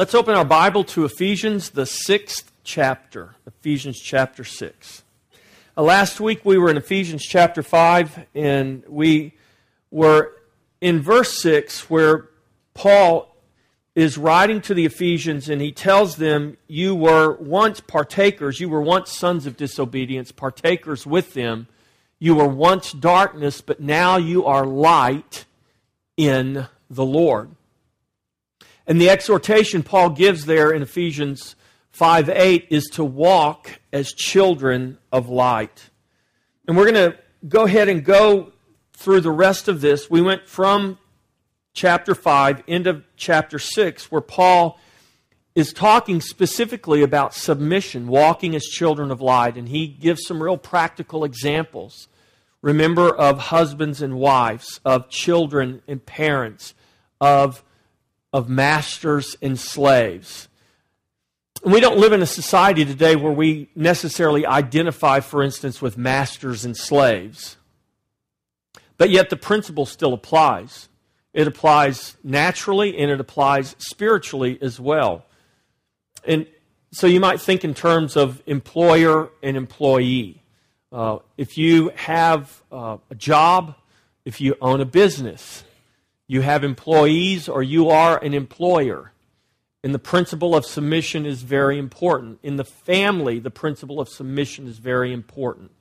Let's open our Bible to Ephesians, the sixth chapter. Ephesians chapter 6. Uh, last week we were in Ephesians chapter 5, and we were in verse 6 where Paul is writing to the Ephesians and he tells them, You were once partakers, you were once sons of disobedience, partakers with them. You were once darkness, but now you are light in the Lord. And the exhortation Paul gives there in Ephesians 5 8 is to walk as children of light. And we're going to go ahead and go through the rest of this. We went from chapter 5 into chapter 6, where Paul is talking specifically about submission, walking as children of light, and he gives some real practical examples. Remember, of husbands and wives, of children and parents, of of masters and slaves. We don't live in a society today where we necessarily identify, for instance, with masters and slaves. But yet the principle still applies. It applies naturally and it applies spiritually as well. And so you might think in terms of employer and employee. Uh, if you have uh, a job, if you own a business, you have employees or you are an employer. And the principle of submission is very important. In the family, the principle of submission is very important.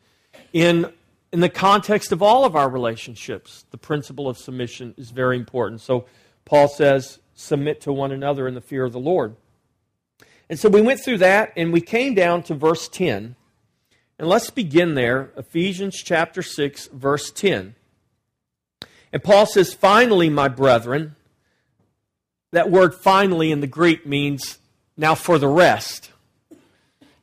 In, in the context of all of our relationships, the principle of submission is very important. So Paul says, submit to one another in the fear of the Lord. And so we went through that and we came down to verse 10. And let's begin there, Ephesians chapter 6, verse 10. And Paul says, finally, my brethren, that word finally in the Greek means now for the rest.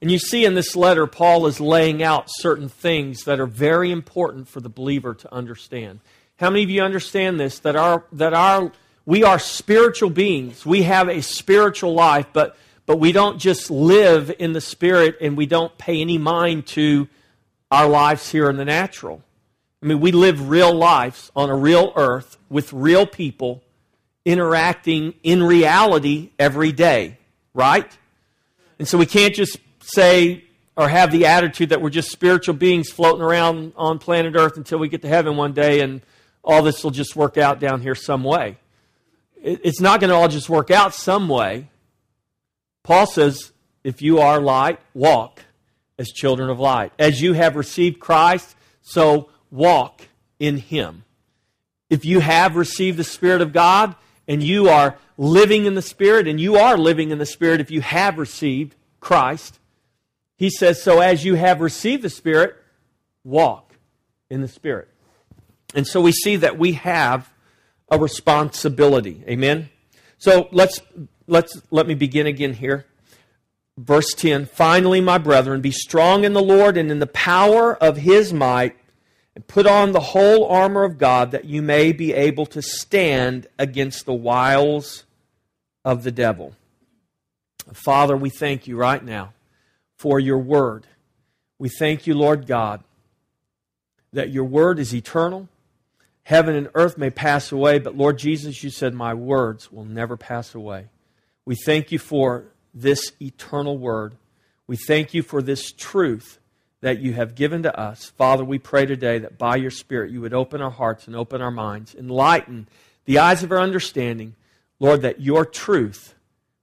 And you see in this letter, Paul is laying out certain things that are very important for the believer to understand. How many of you understand this? That our, that our, we are spiritual beings. We have a spiritual life, but, but we don't just live in the spirit and we don't pay any mind to our lives here in the natural. I mean, we live real lives on a real earth with real people interacting in reality every day, right? And so we can't just say or have the attitude that we're just spiritual beings floating around on planet Earth until we get to heaven one day and all this will just work out down here some way. It's not going to all just work out some way. Paul says, if you are light, walk as children of light. As you have received Christ, so walk in Him. If you have received the Spirit of God and you are living in the Spirit, and you are living in the Spirit if you have received Christ, He says, So as you have received the Spirit, walk in the Spirit. And so we see that we have a responsibility. Amen? So let's, let's let me begin again here. Verse 10 Finally, my brethren, be strong in the Lord and in the power of his might and put on the whole armor of God that you may be able to stand against the wiles of the devil. Father, we thank you right now for your word. We thank you, Lord God, that your word is eternal. Heaven and earth may pass away, but Lord Jesus, you said, My words will never pass away. We thank you for this eternal word. We thank you for this truth that you have given to us. Father, we pray today that by your Spirit you would open our hearts and open our minds, enlighten the eyes of our understanding. Lord, that your truth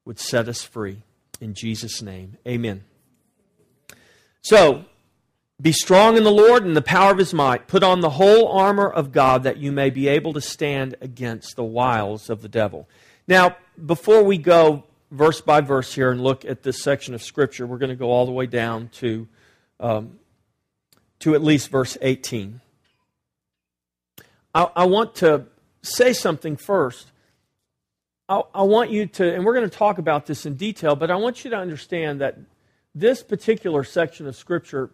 would set us free. In Jesus' name, amen. So, be strong in the Lord and the power of his might. Put on the whole armor of God that you may be able to stand against the wiles of the devil. Now, before we go verse by verse here and look at this section of Scripture, we're going to go all the way down to um, to at least verse 18. I, I want to say something first. I, I want you to, and we're going to talk about this in detail, but I want you to understand that this particular section of Scripture,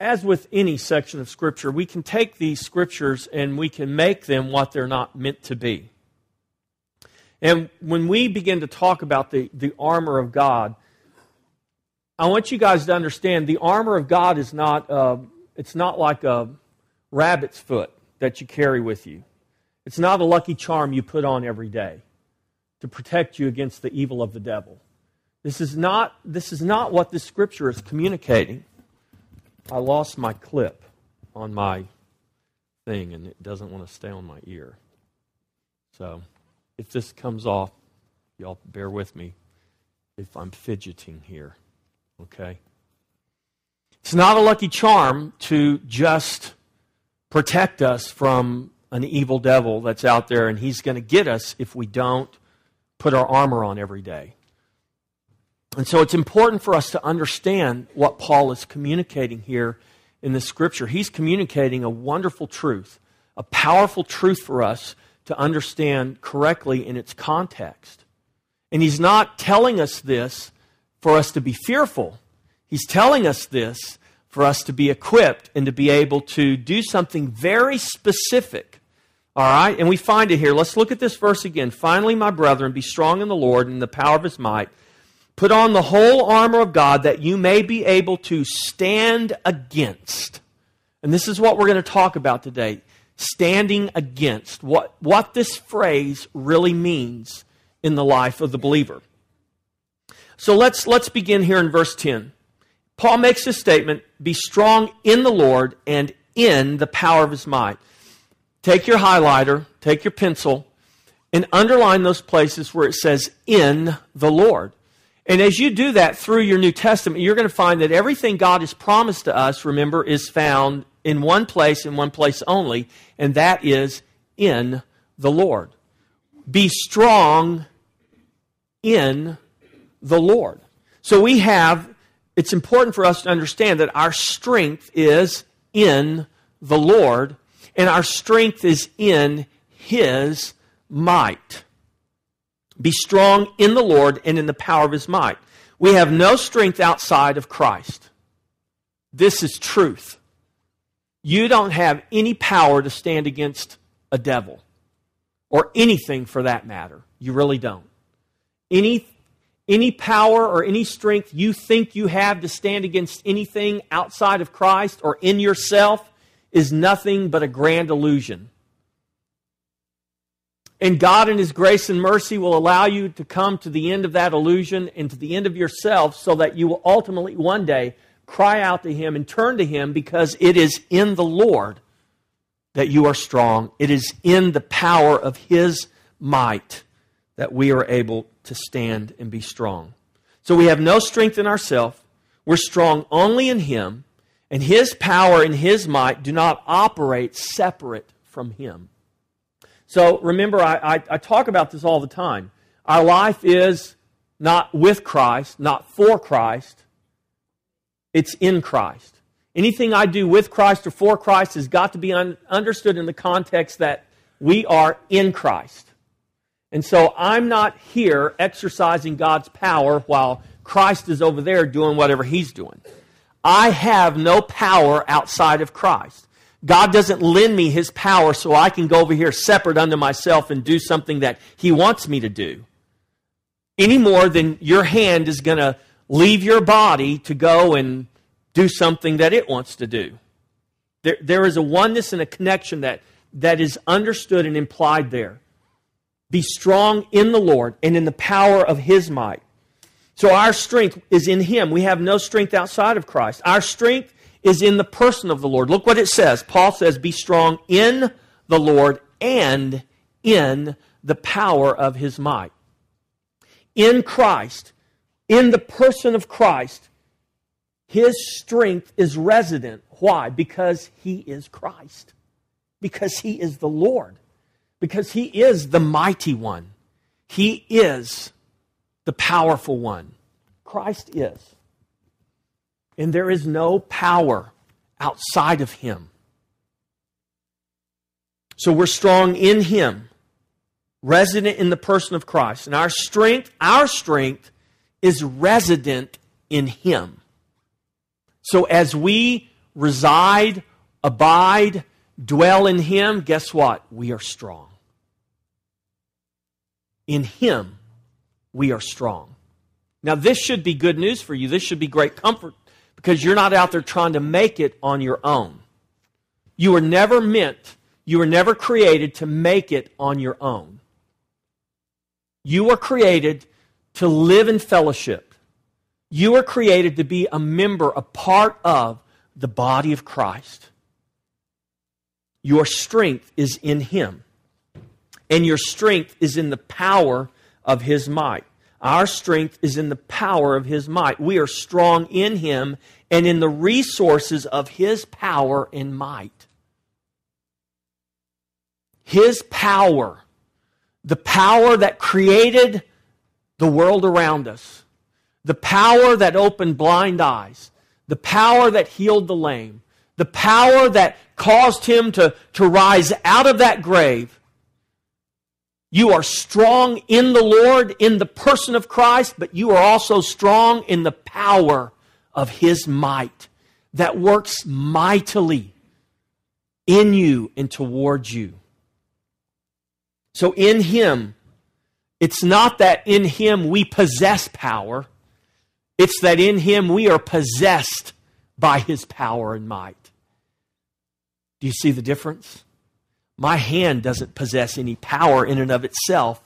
as with any section of Scripture, we can take these Scriptures and we can make them what they're not meant to be. And when we begin to talk about the, the armor of God, I want you guys to understand the armor of God is not, uh, it's not like a rabbit's foot that you carry with you. It's not a lucky charm you put on every day. to protect you against the evil of the devil. This is not, this is not what this scripture is communicating. I lost my clip on my thing and it doesn't want to stay on my ear. So if this comes off, y'all bear with me if I'm fidgeting here. Okay? It's not a lucky charm to just protect us from an evil devil that's out there, and he's going to get us if we don't put our armor on every day. And so it's important for us to understand what Paul is communicating here in the scripture. He's communicating a wonderful truth, a powerful truth for us to understand correctly in its context. And he's not telling us this for us to be fearful. He's telling us this for us to be equipped and to be able to do something very specific. All right? And we find it here. Let's look at this verse again. Finally, my brethren, be strong in the Lord and in the power of his might. Put on the whole armor of God that you may be able to stand against. And this is what we're going to talk about today standing against. What, what this phrase really means in the life of the believer. So let's, let's begin here in verse 10. Paul makes this statement Be strong in the Lord and in the power of his might. Take your highlighter, take your pencil, and underline those places where it says in the Lord. And as you do that through your New Testament, you're going to find that everything God has promised to us, remember, is found in one place, in one place only, and that is in the Lord. Be strong in the Lord. So we have, it's important for us to understand that our strength is in the Lord, and our strength is in His might. Be strong in the Lord and in the power of His might. We have no strength outside of Christ. This is truth. You don't have any power to stand against a devil or anything for that matter. You really don't. Any, any power or any strength you think you have to stand against anything outside of Christ or in yourself is nothing but a grand illusion. And God, in His grace and mercy, will allow you to come to the end of that illusion and to the end of yourself so that you will ultimately one day cry out to Him and turn to Him because it is in the Lord that you are strong. It is in the power of His might that we are able to stand and be strong. So we have no strength in ourselves. We're strong only in Him, and His power and His might do not operate separate from Him. So remember, I, I, I talk about this all the time. Our life is not with Christ, not for Christ, it's in Christ. Anything I do with Christ or for Christ has got to be un- understood in the context that we are in Christ. And so I'm not here exercising God's power while Christ is over there doing whatever he's doing. I have no power outside of Christ. God doesn't lend me his power so I can go over here separate unto myself and do something that he wants me to do. Any more than your hand is going to leave your body to go and do something that it wants to do. There, there is a oneness and a connection that, that is understood and implied there. Be strong in the Lord and in the power of his might. So our strength is in him. We have no strength outside of Christ. Our strength is in the person of the Lord. Look what it says. Paul says, Be strong in the Lord and in the power of his might. In Christ, in the person of Christ, his strength is resident. Why? Because he is Christ. Because he is the Lord. Because he is the mighty one. He is the powerful one. Christ is and there is no power outside of him. So we're strong in him, resident in the person of Christ. And our strength, our strength is resident in him. So as we reside, abide, dwell in him, guess what? We are strong. In him, we are strong. Now, this should be good news for you. This should be great comfort because you're not out there trying to make it on your own. You were never meant, you were never created to make it on your own. You were created to live in fellowship. You were created to be a member, a part of the body of Christ. Your strength is in Him, and your strength is in the power of His might. Our strength is in the power of His might. We are strong in Him and in the resources of His power and might. His power, the power that created the world around us, the power that opened blind eyes, the power that healed the lame, the power that caused him to, to rise out of that grave. You are strong in the Lord, in the person of Christ, but you are also strong in the power of his might that works mightily in you and towards you. So in him, it's not that in him we possess power. It's that in him we are possessed by his power and might. Do you see the difference? My hand doesn't possess any power in and of itself,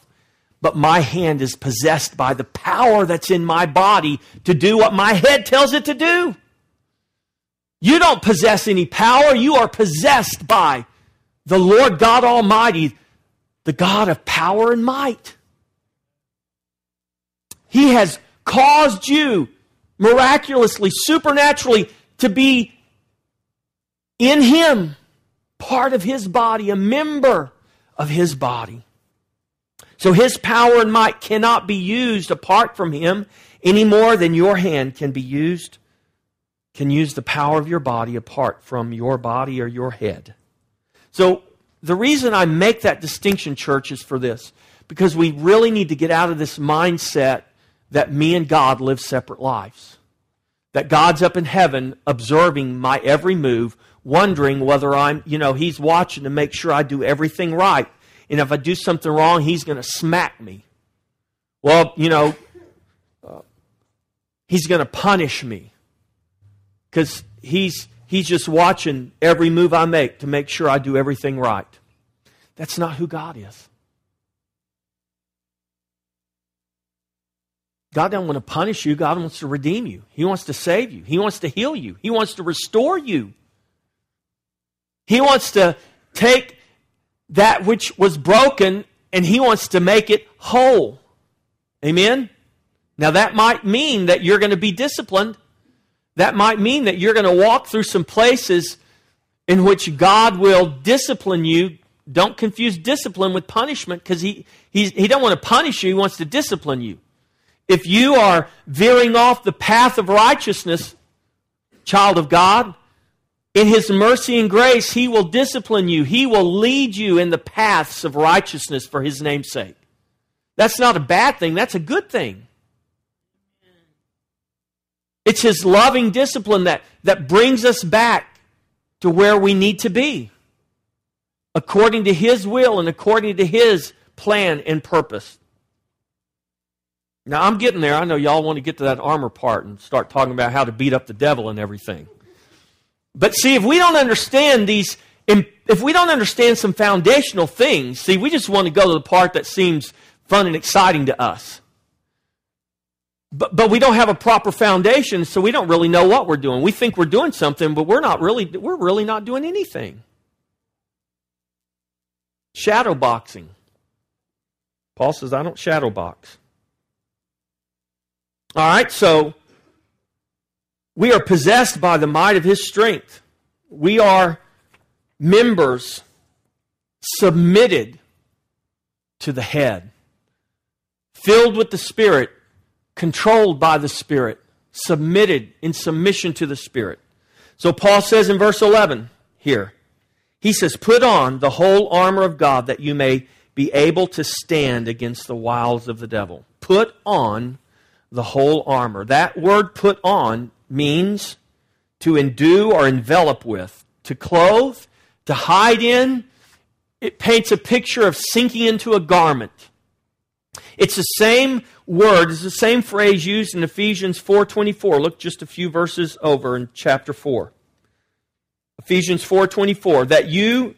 but my hand is possessed by the power that's in my body to do what my head tells it to do. You don't possess any power, you are possessed by the Lord God Almighty, the God of power and might. He has caused you miraculously, supernaturally, to be in Him, part of His body, a member of His body. So His power and might cannot be used apart from Him any more than your hand can be used, can use the power of your body apart from your body or your head. So the reason I make that distinction, church, is for this. Because we really need to get out of this mindset that me and God live separate lives that God's up in heaven observing my every move, wondering whether I'm, you know, He's watching to make sure I do everything right. And if I do something wrong, He's going to smack me. Well, you know, uh, He's going to punish me because He's, he's just watching every move I make to make sure I do everything right. That's not who God is. God doesn't want to punish you. God wants to redeem you. He wants to save you. He wants to heal you. He wants to restore you. He wants to take that which was broken and He wants to make it whole. Amen? Now, that might mean that you're going to be disciplined. That might mean that you're going to walk through some places in which God will discipline you. Don't confuse discipline with punishment because he, he don't want to punish you. He wants to discipline you. If you are veering off the path of righteousness, child of God, in His mercy and grace, He will discipline you. He will lead you in the paths of righteousness for His name's sake. That's not a bad thing, that's a good thing. It's His loving discipline that, that brings us back to where we need to be, according to His will and according to His plan and purpose. Now, I'm getting there. I know y'all want to get to that armor part and start talking about how to beat up the devil and everything. But see, if we don't understand these, if we don't understand some foundational things, see, we just want to go to the part that seems fun and exciting to us. But, but we don't have a proper foundation, so we don't really know what we're doing. We think we're doing something, but we're not really, we're really not doing anything. Shadow boxing. Paul says, I don't shadow box. All right, so we are possessed by the might of his strength. We are members submitted to the head, filled with the Spirit, controlled by the Spirit, submitted in submission to the Spirit. So Paul says in verse 11 here, he says, Put on the whole armor of God that you may be able to stand against the wiles of the devil. Put on the whole armor. That word put on means to endue or envelop with, to clothe, to hide in. It paints a picture of sinking into a garment. It's the same word, it's the same phrase used in Ephesians 4:24. Look just a few verses over in chapter 4. Ephesians 4:24 that you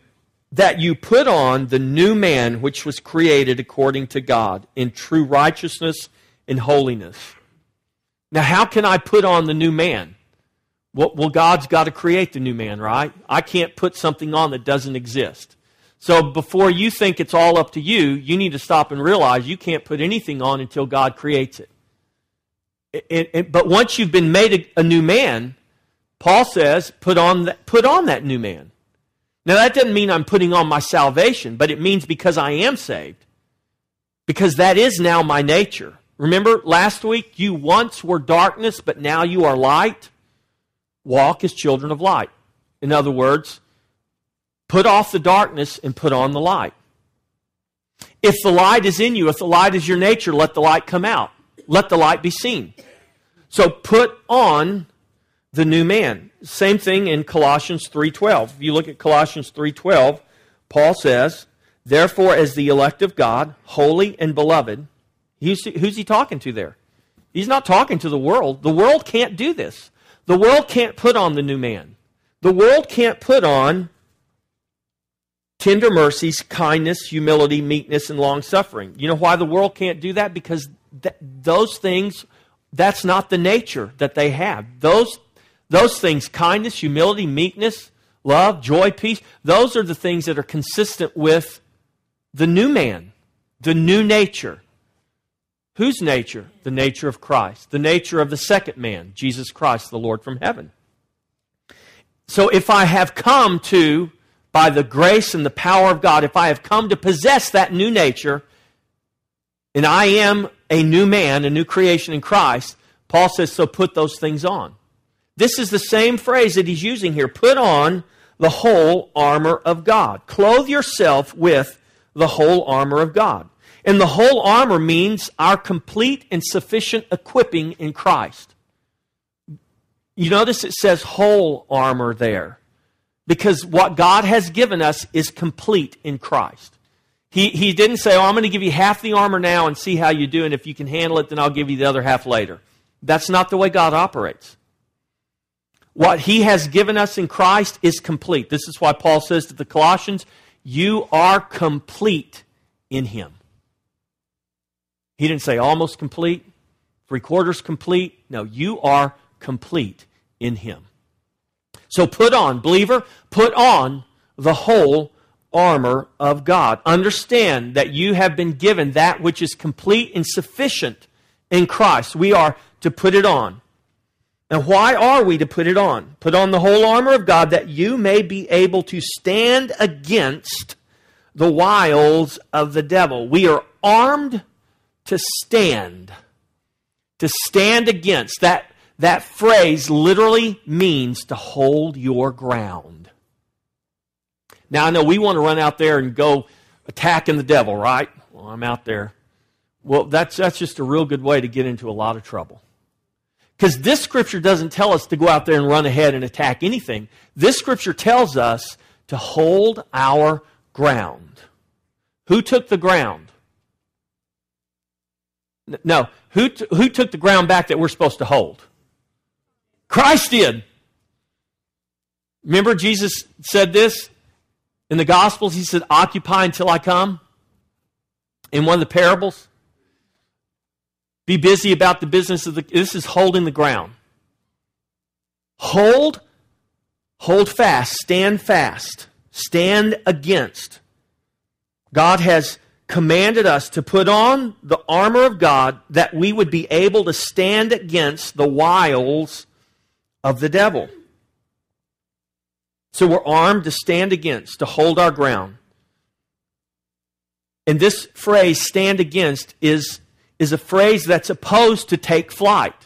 that you put on the new man which was created according to God in true righteousness and holiness. Now, how can I put on the new man? Well, God's got to create the new man, right? I can't put something on that doesn't exist. So before you think it's all up to you, you need to stop and realize you can't put anything on until God creates it. it, it but once you've been made a, a new man, Paul says, put on, put on that new man. Now, that doesn't mean I'm putting on my salvation, but it means because I am saved. Because that is now my nature. Remember last week, you once were darkness, but now you are light. Walk as children of light. In other words, put off the darkness and put on the light. If the light is in you, if the light is your nature, let the light come out. Let the light be seen. So put on the new man. Same thing in Colossians 3:12. If you look at Colossians 3:12, Paul says, "Therefore as the elect of God, holy and beloved." Who's, who's he talking to there? He's not talking to the world. The world can't do this. The world can't put on the new man. The world can't put on tender mercies, kindness, humility, meekness, and long suffering. You know why the world can't do that? Because th- those things, that's not the nature that they have. Those those things, kindness, humility, meekness, love, joy, peace, those are the things that are consistent with the new man, the new nature. Whose nature? The nature of Christ, the nature of the second man, Jesus Christ, the Lord from heaven. So if I have come to, by the grace and the power of God, if I have come to possess that new nature, and I am a new man, a new creation in Christ, Paul says, so put those things on. This is the same phrase that he's using here. Put on the whole armor of God. Clothe yourself with the whole armor of God. And the whole armor means our complete and sufficient equipping in Christ. You notice it says whole armor there. Because what God has given us is complete in Christ. He, he didn't say, Oh, I'm going to give you half the armor now and see how you do, and if you can handle it, then I'll give you the other half later. That's not the way God operates. What he has given us in Christ is complete. This is why Paul says to the Colossians, You are complete in him. He didn't say almost complete, three quarters complete. No, you are complete in him. So put on, believer, put on the whole armor of God. Understand that you have been given that which is complete and sufficient in Christ. We are to put it on. And why are we to put it on? Put on the whole armor of God that you may be able to stand against the wiles of the devil. We are armed to stand. To stand against. That, that phrase literally means to hold your ground. Now, I know we want to run out there and go attacking the devil, right? Well, I'm out there. Well, that's, that's just a real good way to get into a lot of trouble. Because this scripture doesn't tell us to go out there and run ahead and attack anything. This scripture tells us to hold our ground. Who took the ground? No. Who, t- who took the ground back that we're supposed to hold? Christ did. Remember, Jesus said this in the Gospels? He said, Occupy until I come. In one of the parables. Be busy about the business of the. This is holding the ground. Hold, hold fast, stand fast, stand against. God has commanded us to put on the armor of God that we would be able to stand against the wiles of the devil. So we're armed to stand against, to hold our ground. And this phrase, stand against, is is a phrase that's opposed to take flight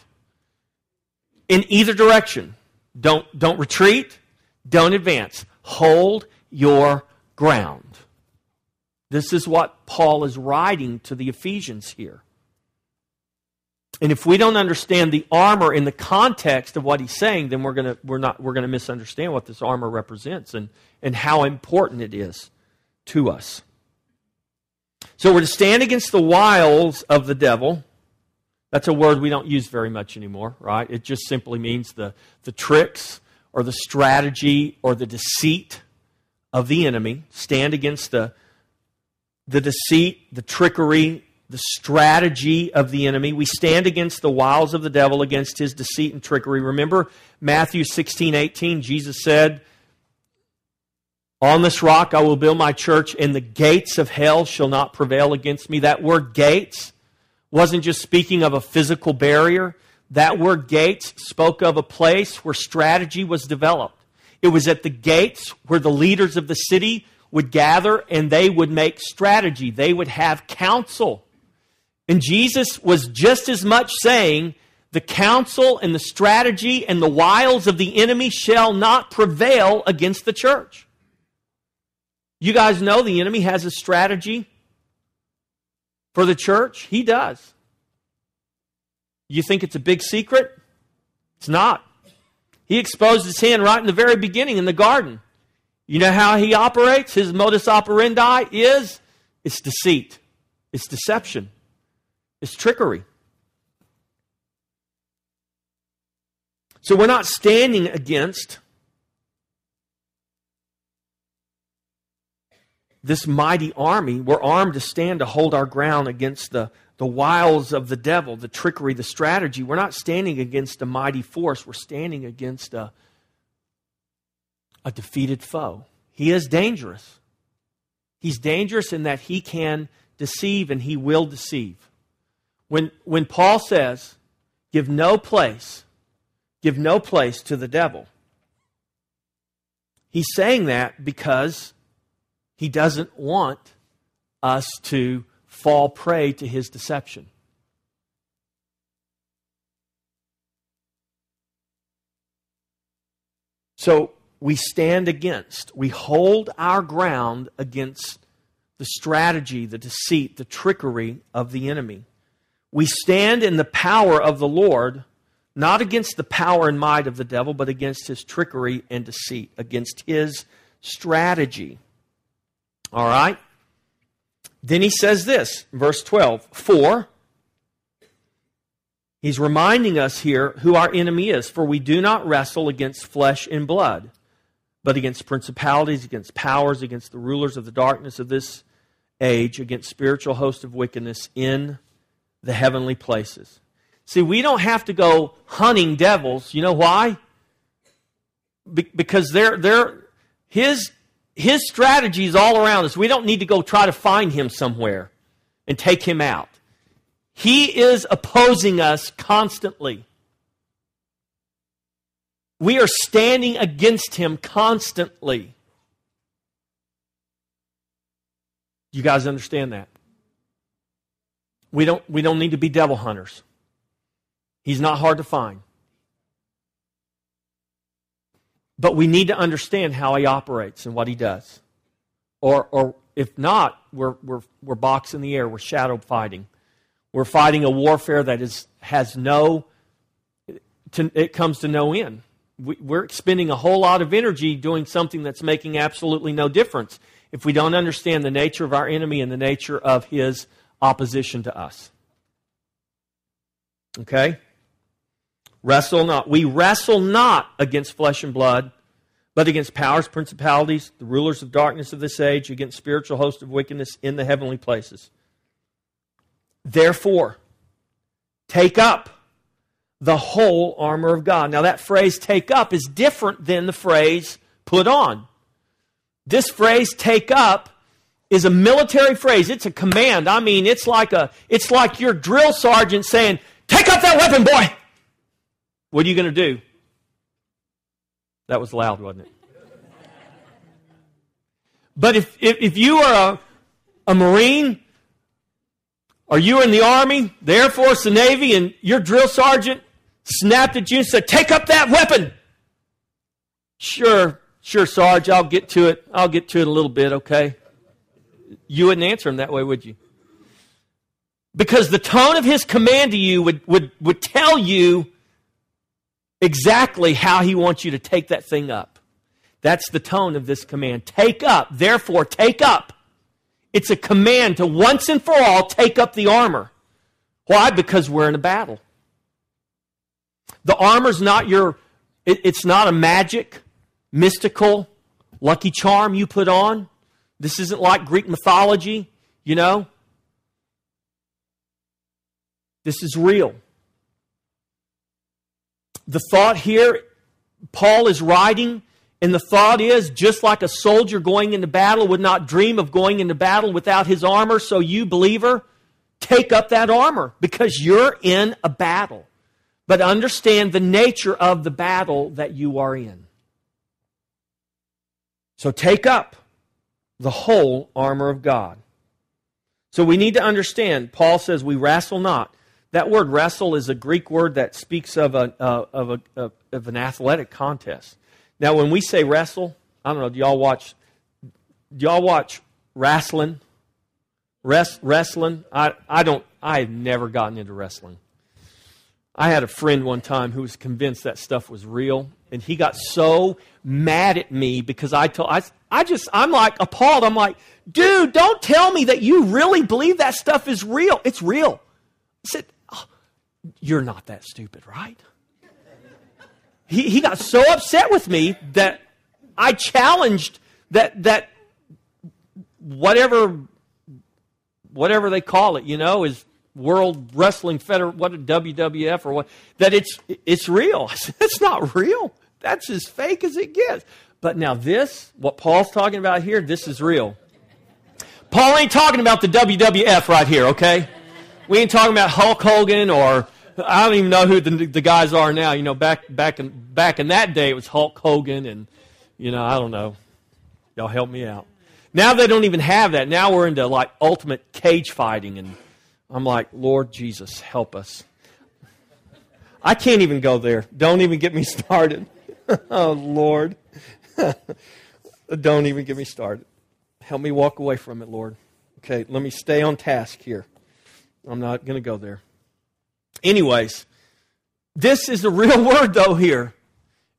in either direction. Don't, don't retreat, don't advance. Hold your ground. This is what Paul is writing to the Ephesians here. And if we don't understand the armor in the context of what he's saying, then we're going to we're not we're going to misunderstand what this armor represents and, and how important it is to us. So we're to stand against the wiles of the devil. That's a word we don't use very much anymore, right? It just simply means the, the tricks or the strategy or the deceit of the enemy, stand against the, the deceit, the trickery, the strategy of the enemy. We stand against the wiles of the devil, against his deceit and trickery. Remember Matthew 16, 18, Jesus said, On this rock I will build my church, and the gates of hell shall not prevail against me. That word gates wasn't just speaking of a physical barrier. That word gates spoke of a place where strategy was developed. It was at the gates where the leaders of the city would gather and they would make strategy. They would have counsel. And Jesus was just as much saying, the counsel and the strategy and the wiles of the enemy shall not prevail against the church. You guys know the enemy has a strategy for the church? He does. You think it's a big secret? It's not. He exposed his hand right in the very beginning in the garden. You know how he operates? His modus operandi is it's deceit, it's deception. It's trickery. So we're not standing against this mighty army. We're armed to stand to hold our ground against the, the wiles of the devil, the trickery, the strategy. We're not standing against a mighty force. We're standing against a, a defeated foe. He is dangerous. He's dangerous in that he can deceive and he will deceive. When, when Paul says, give no place, give no place to the devil, he's saying that because he doesn't want us to fall prey to his deception. So we stand against, we hold our ground against the strategy, the deceit, the trickery of the enemy. We stand in the power of the Lord, not against the power and might of the devil, but against his trickery and deceit, against his strategy. All right? Then he says this, verse 12 For, he's reminding us here who our enemy is. For we do not wrestle against flesh and blood, but against principalities, against powers, against the rulers of the darkness of this age, against spiritual hosts of wickedness in the heavenly places. See, we don't have to go hunting devils. You know why? Be- because they're, they're, his, his strategy is all around us. We don't need to go try to find him somewhere and take him out. He is opposing us constantly. We are standing against him constantly. You guys understand that? We don't, we don't need to be devil hunters. He's not hard to find. But we need to understand how he operates and what he does. Or, or if not, we're, we're, we're boxing the air, we're shadow fighting. We're fighting a warfare that is, has no, to, it comes to no end. We, we're expending a whole lot of energy doing something that's making absolutely no difference if we don't understand the nature of our enemy and the nature of his opposition to us. Okay? Wrestle not. We wrestle not against flesh and blood, but against powers, principalities, the rulers of darkness of this age, against spiritual hosts of wickedness in the heavenly places. Therefore, take up the whole armor of God. Now, that phrase take up is different than the phrase put on. This phrase take up is a military phrase. It's a command. I mean, it's like a it's like your drill sergeant saying, "Take up that weapon, boy." What are you going to do? That was loud, wasn't it? But if, if, if you are a, a Marine, or you in the Army, the Air Force, the Navy, and your drill sergeant snapped at you and said, Take up that weapon. Sure, sure, Sarge, I'll get to it. I'll get to it a little bit, okay? You wouldn't answer him that way, would you? Because the tone of his command to you would, would, would tell you exactly how he wants you to take that thing up. That's the tone of this command. Take up. Therefore, take up. It's a command to once and for all take up the armor. Why? Because we're in a battle. The armor's not your, it, it's not a magic, mystical lucky charm you put on. This isn't like Greek mythology, you know. This is real. The thought here, Paul is writing, and the thought is just like a soldier going into battle would not dream of going into battle without his armor, so you, believer, take up that armor because you're in a battle. But understand the nature of the battle that you are in. So take up the whole armor of God. So we need to understand, Paul says, we wrestle not. That word wrestle is a Greek word that speaks of, a, uh, of, a, uh, of an athletic contest. Now, when we say wrestle, I don't know, do y'all watch, do y'all watch wrestling? Rest, wrestling? I, I don't, I have never gotten into wrestling. I had a friend one time who was convinced that stuff was real, and he got so mad at me because I told, I, I just, I'm like appalled. I'm like, dude, don't tell me that you really believe that stuff is real. It's real. I said, oh, you're not that stupid, right? He, he got so upset with me that I challenged that, that whatever, whatever they call it, you know, is World Wrestling Federation, what a WWF or what, that it's, it's real. That's not real. That's as fake as it gets. But now this, what Paul's talking about here, this is real. Paul ain't talking about the WWF right here, okay? We ain't talking about Hulk Hogan or I don't even know who the, the guys are now. You know, back back in back in that day, it was Hulk Hogan, and you know, I don't know. Y'all help me out. Now they don't even have that. Now we're into like ultimate cage fighting, and I'm like, Lord Jesus, help us. I can't even go there. Don't even get me started. oh Lord, don't even get me started. Help me walk away from it, Lord. Okay, let me stay on task here. I'm not going to go there. Anyways, this is the real word, though, here.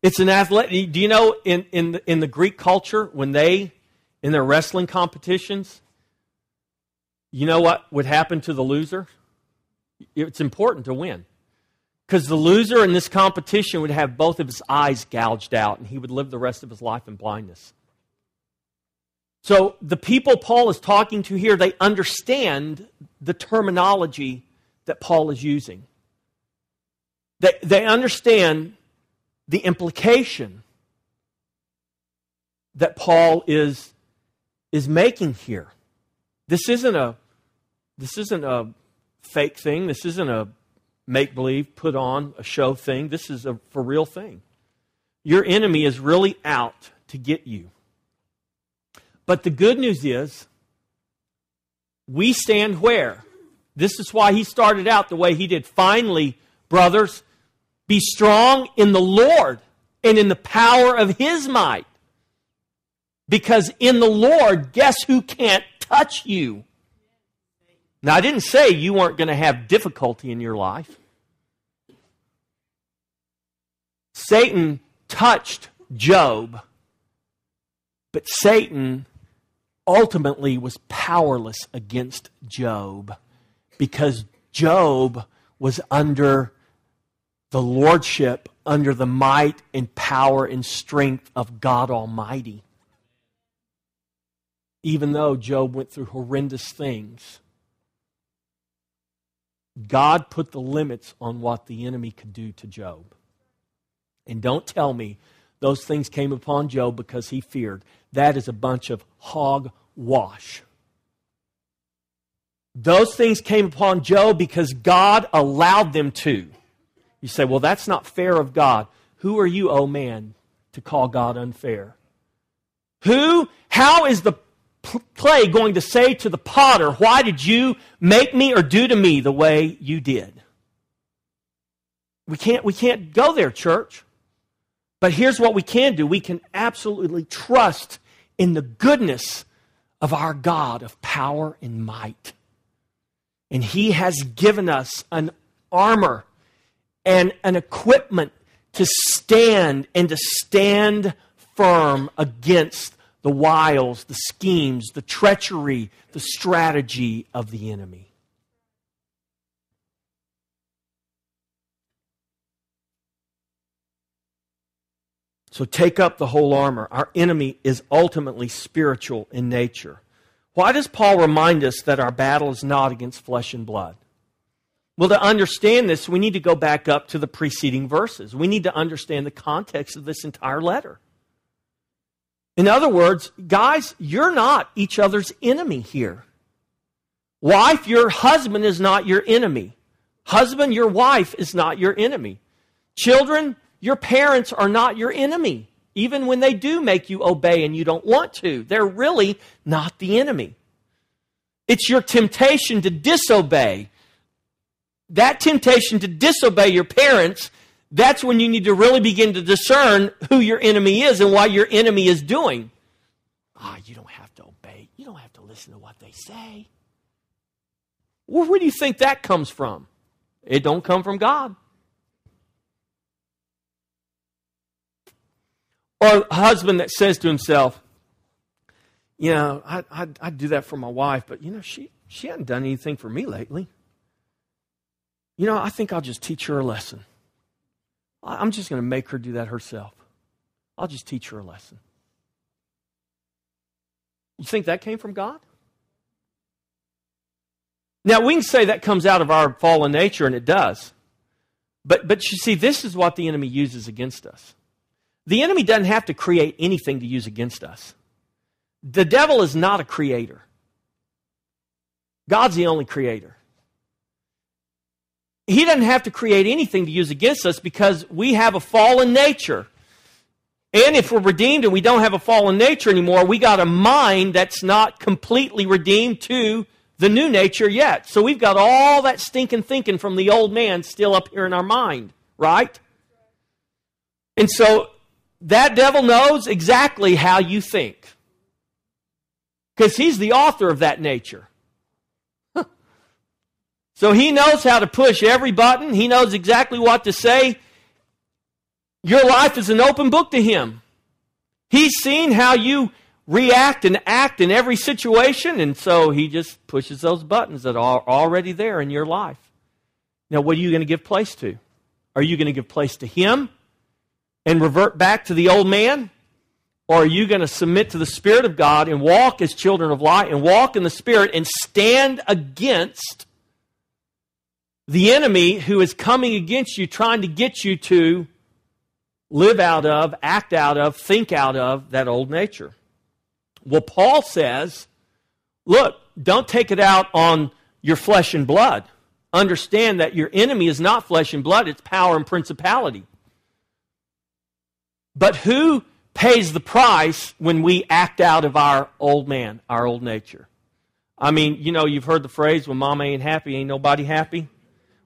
It's an athletic. Do you know in, in, in the Greek culture, when they, in their wrestling competitions, you know what would happen to the loser? It's important to win. Because the loser in this competition would have both of his eyes gouged out, and he would live the rest of his life in blindness. So the people Paul is talking to here, they understand the terminology that Paul is using. They, they understand the implication that Paul is, is making here. This isn't a this isn't a fake thing. This isn't a make believe, put on a show thing. This is a for real thing. Your enemy is really out to get you. But the good news is, we stand where? This is why he started out the way he did. Finally, brothers, be strong in the Lord and in the power of his might. Because in the Lord, guess who can't touch you? Now, I didn't say you weren't going to have difficulty in your life. Satan touched Job, but Satan ultimately was powerless against Job because Job was under the lordship under the might and power and strength of God Almighty. Even though Job went through horrendous things, God put the limits on what the enemy could do to Job. And don't tell me those things came upon Job because he feared. That is a bunch of hogwash. Those things came upon Job because God allowed them to. You say, well, that's not fair of God. Who are you, oh man, to call God unfair? Who, how is the clay going to say to the potter, Why did you make me or do to me the way you did? We can't, we can't go there, church. But here's what we can do we can absolutely trust in the goodness of our God of power and might. And He has given us an armor and an equipment to stand and to stand firm against the wiles, the schemes, the treachery, the strategy of the enemy. So take up the whole armor. Our enemy is ultimately spiritual in nature. Why does Paul remind us that our battle is not against flesh and blood? Well, to understand this, we need to go back up to the preceding verses. We need to understand the context of this entire letter. In other words, guys, you're not each other's enemy here. Wife, your husband is not your enemy. Husband, your wife is not your enemy. Children, your parents are not your enemy. Even when they do make you obey and you don't want to, they're really not the enemy. It's your temptation to disobey. That temptation to disobey your parents, that's when you need to really begin to discern who your enemy is and what your enemy is doing. Ah, you don't have to obey. You don't have to listen to what they say. Well, where do you think that comes from? It don't come from God. Or a husband that says to himself, you know, I, I, I'd do that for my wife, but, you know, she, she hasn't done anything for me lately. You know, I think I'll just teach her a lesson. I'm just going to make her do that herself. I'll just teach her a lesson. You think that came from God? Now, we can say that comes out of our fallen nature, and it does. But, but you see, this is what the enemy uses against us. The enemy doesn't have to create anything to use against us. The devil is not a creator, God's the only creator. He doesn't have to create anything to use against us because we have a fallen nature. And if we're redeemed and we don't have a fallen nature anymore, we got a mind that's not completely redeemed to the new nature yet. So we've got all that stinking thinking from the old man still up here in our mind, right? And so that devil knows exactly how you think. Because he's the author of that nature. So he knows how to push every button, he knows exactly what to say. Your life is an open book to him. He's seen how you react and act in every situation, and so he just pushes those buttons that are already there in your life. Now, what are you going to give place to? Are you going to give place to him and revert back to the old man? Or are you going to submit to the Spirit of God and walk as children of light and walk in the Spirit and stand against the enemy who is coming against you, trying to get you to live out of, act out of, think out of that old nature? Well, Paul says, look, don't take it out on your flesh and blood. Understand that your enemy is not flesh and blood, it's power and principality. But who pays the price when we act out of our old man, our old nature? I mean, you know, you've heard the phrase, when mama ain't happy, ain't nobody happy.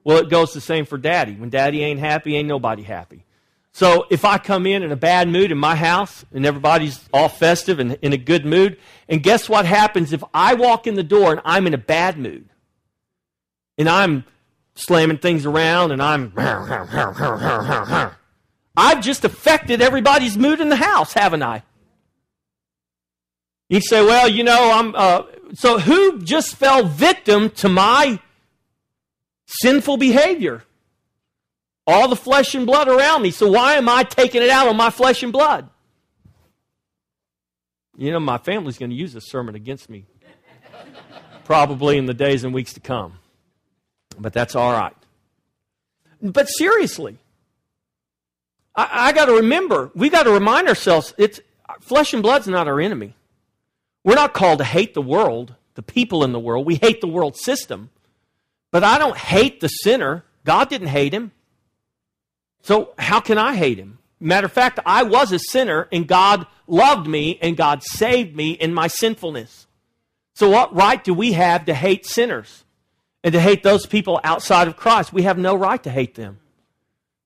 Well, it goes the same for daddy. When daddy ain't happy, ain't nobody happy. So if I come in in a bad mood in my house and everybody's all festive and in a good mood, and guess what happens if I walk in the door and I'm in a bad mood? And I'm slamming things around and I'm. I've just affected everybody's mood in the house, haven't I? You say, well, you know, I'm. Uh, so who just fell victim to my sinful behavior? all the flesh and blood around me. So why am I taking it out on my flesh and blood? You know, my family's going to use this sermon against me probably in the days and weeks to come. But that's all right. But seriously, I, I got to remember, we got to remind ourselves it's flesh and blood's not our enemy. We're not called to hate the world, the people in the world. We hate the world system. But I don't hate the sinner. God didn't hate him. So, how can I hate him? Matter of fact, I was a sinner and God loved me and God saved me in my sinfulness. So, what right do we have to hate sinners and to hate those people outside of Christ? We have no right to hate them.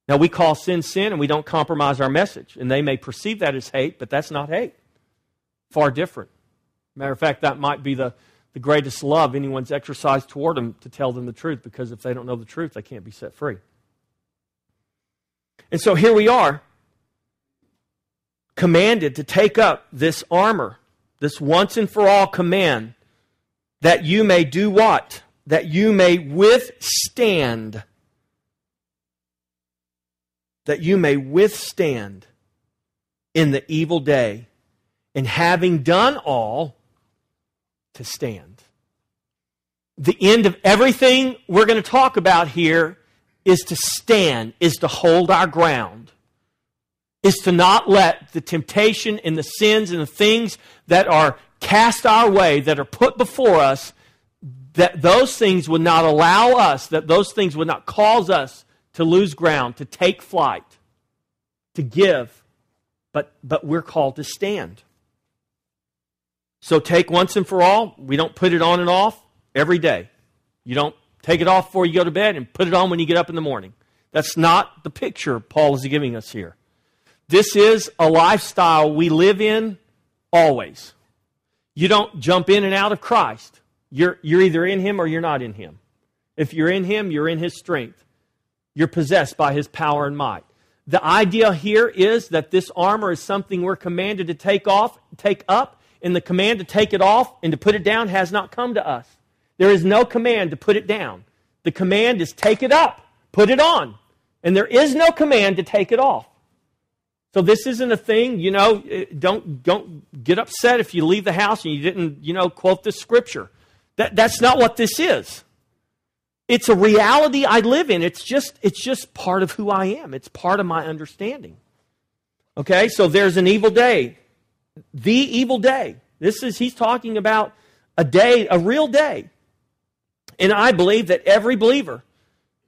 Now, we call sin sin and we don't compromise our message. And they may perceive that as hate, but that's not hate. Far different. Matter of fact, that might be the, the greatest love anyone's exercised toward them to tell them the truth because if they don't know the truth, they can't be set free. And so here we are, commanded to take up this armor, this once and for all command, that you may do what? That you may withstand. That you may withstand in the evil day, and having done all, to stand. The end of everything we're going to talk about here is to stand, is to hold our ground, is to not let the temptation and the sins and the things that are cast our way, that are put before us, that those things would not allow us, that those things would not cause us to lose ground, to take flight, to give, but, but we're called to stand. So take once and for all. We don't put it on and off every day. You don't take it off before you go to bed and put it on when you get up in the morning. That's not the picture Paul is giving us here. This is a lifestyle we live in always. You don't jump in and out of Christ. You're, you're either in Him or you're not in Him. If you're in Him, you're in His strength. You're possessed by His power and might. The idea here is that this armor is something we're commanded to take off, take up, and the command to take it off and to put it down has not come to us. There is no command to put it down. The command is take it up, put it on. And there is no command to take it off. So this isn't a thing, you know, eh, don't, don't get upset if you leave the house and you didn't, you know, quote this scripture. That, that's not what this is. It's a reality I live in. It's just, it's just part of who I am. It's part of my understanding. Okay, so there's an evil day. The evil day. This is, he's talking about a day, a real day. And I believe that every believer,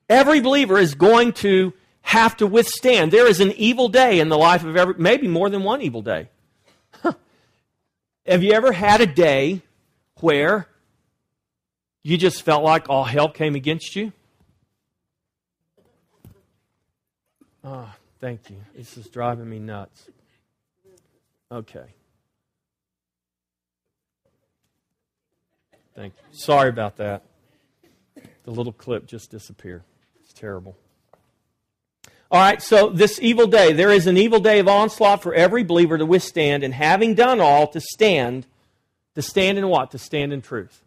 every believer is going to have to withstand. There is an evil day in the life of every, maybe more than one evil day. Have you ever had a day where you just felt like all hell came against you? Oh, thank you. This is driving me nuts. Okay. Thank you. Sorry about that. The little clip just disappeared. It's terrible. All right, so this evil day, there is an evil day of onslaught for every believer to withstand, and having done all, to stand. To stand in what? To stand in truth.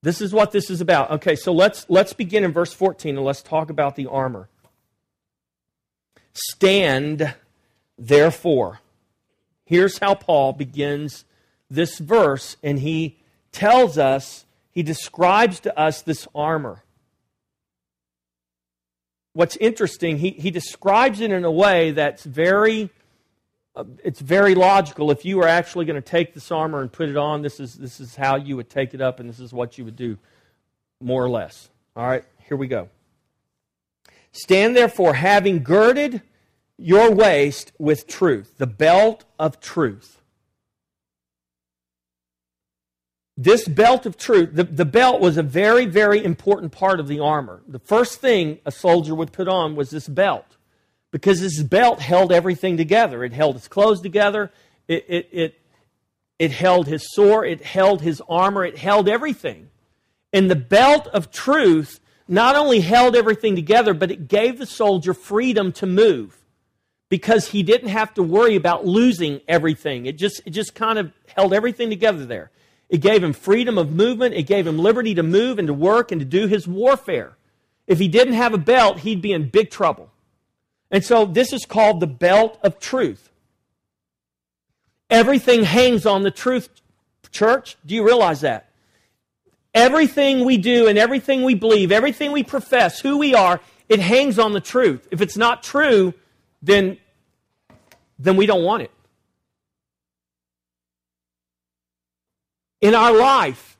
This is what this is about. Okay, so let's let's begin in verse 14 and let's talk about the armor. Stand therefore. Here's how Paul begins this verse, and he tells us, he describes to us this armor what's interesting, he, he describes it in a way that's very, uh, it's very logical. If you were actually going to take this armor and put it on, this is, this is how you would take it up, and this is what you would do, more or less. All right, here we go. Stand therefore, having girded your waist with truth, the belt of truth. This belt of truth, the, the belt was a very, very important part of the armor. The first thing a soldier would put on was this belt because this belt held everything together. It held his clothes together, it, it, it, it held his sword, it held his armor, it held everything. And the belt of truth not only held everything together, but it gave the soldier freedom to move because he didn't have to worry about losing everything. It just, it just kind of held everything together there. It gave him freedom of movement. It gave him liberty to move and to work and to do his warfare. If he didn't have a belt, he'd be in big trouble. And so this is called the belt of truth. Everything hangs on the truth, church. Do you realize that? Everything we do and everything we believe, everything we profess, who we are, it hangs on the truth. If it's not true, then, then we don't want it. In our life,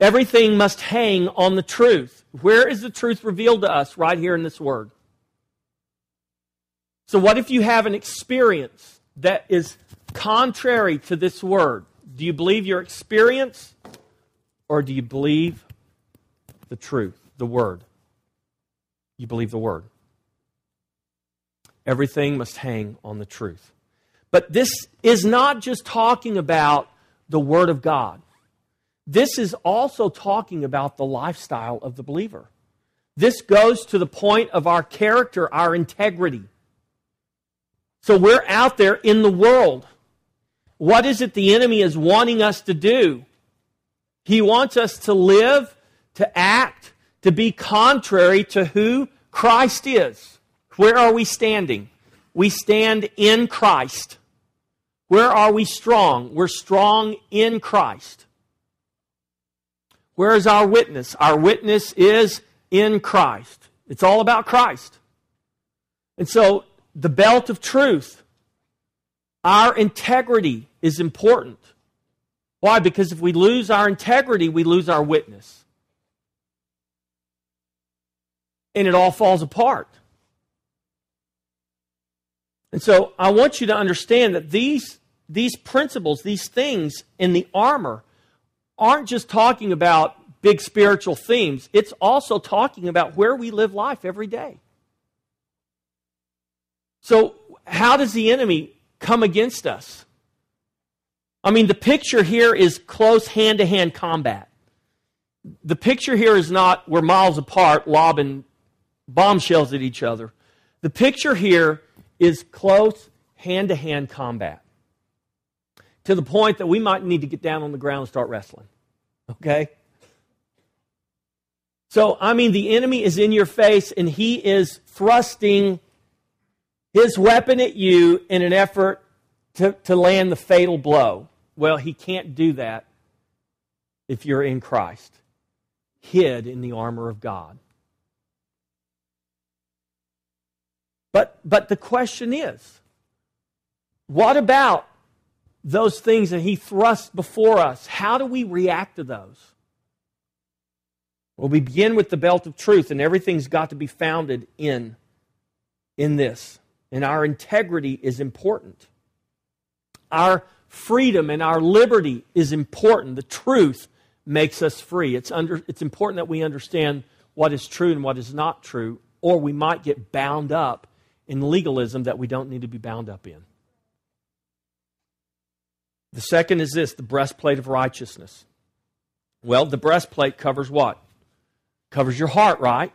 everything must hang on the truth. Where is the truth revealed to us? Right here in this word. So, what if you have an experience that is contrary to this word? Do you believe your experience or do you believe the truth, the word? You believe the word. Everything must hang on the truth. But this is not just talking about the word of God. This is also talking about the lifestyle of the believer. This goes to the point of our character, our integrity. So we're out there in the world. What is it the enemy is wanting us to do? He wants us to live, to act, to be contrary to who Christ is. Where are we standing? We stand in Christ. Where are we strong? We're strong in Christ. Where is our witness? Our witness is in Christ. It's all about Christ. And so, the belt of truth, our integrity is important. Why? Because if we lose our integrity, we lose our witness. And it all falls apart. And so I want you to understand that these, these principles, these things in the armor, aren't just talking about big spiritual themes, it's also talking about where we live life every day. So, how does the enemy come against us? I mean, the picture here is close hand to hand combat. The picture here is not we're miles apart lobbing bombshells at each other. The picture here is close hand to hand combat to the point that we might need to get down on the ground and start wrestling. Okay? So, I mean, the enemy is in your face and he is thrusting his weapon at you in an effort to, to land the fatal blow. Well, he can't do that if you're in Christ, hid in the armor of God. But, but the question is what about those things that he thrusts before us? How do we react to those? Well, we begin with the belt of truth, and everything's got to be founded in, in this. And our integrity is important. Our freedom and our liberty is important. The truth makes us free. It's, under, it's important that we understand what is true and what is not true, or we might get bound up in legalism that we don't need to be bound up in. The second is this the breastplate of righteousness. Well, the breastplate covers what? Covers your heart, right?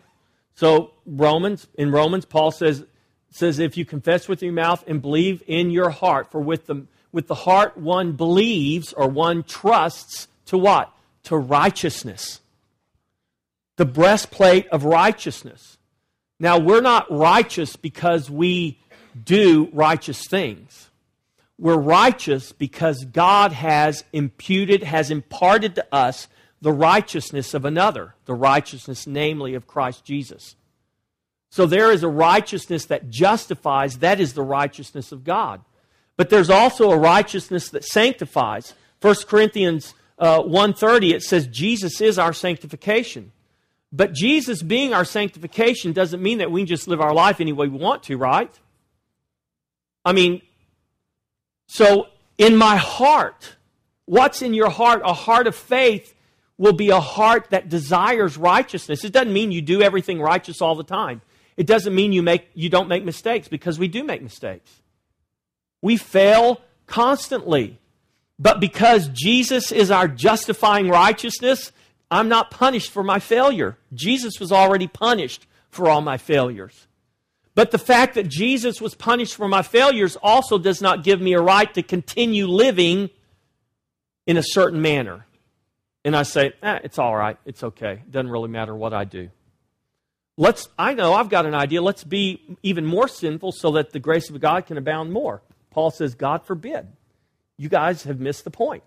So Romans, in Romans, Paul says, says if you confess with your mouth and believe in your heart, for with the with the heart one believes or one trusts to what? To righteousness. The breastplate of righteousness. Now, we're not righteous because we do righteous things. We're righteous because God has imputed, has imparted to us the righteousness of another, the righteousness, namely, of Christ Jesus. So there is a righteousness that justifies, that is the righteousness of God. But there's also a righteousness that sanctifies. 1 Corinthians uh, 1.30, it says Jesus is our sanctification. But Jesus being our sanctification doesn't mean that we can just live our life any way we want to, right? I mean, so in my heart, what's in your heart? A heart of faith will be a heart that desires righteousness. It doesn't mean you do everything righteous all the time. It doesn't mean you make you don't make mistakes because we do make mistakes. We fail constantly. But because Jesus is our justifying righteousness, I'm not punished for my failure. Jesus was already punished for all my failures. But the fact that Jesus was punished for my failures also does not give me a right to continue living in a certain manner. And I say, eh, it's all right. It's okay. It doesn't really matter what I do. Let's, I know I've got an idea. Let's be even more sinful so that the grace of God can abound more. Paul says, God forbid. You guys have missed the point.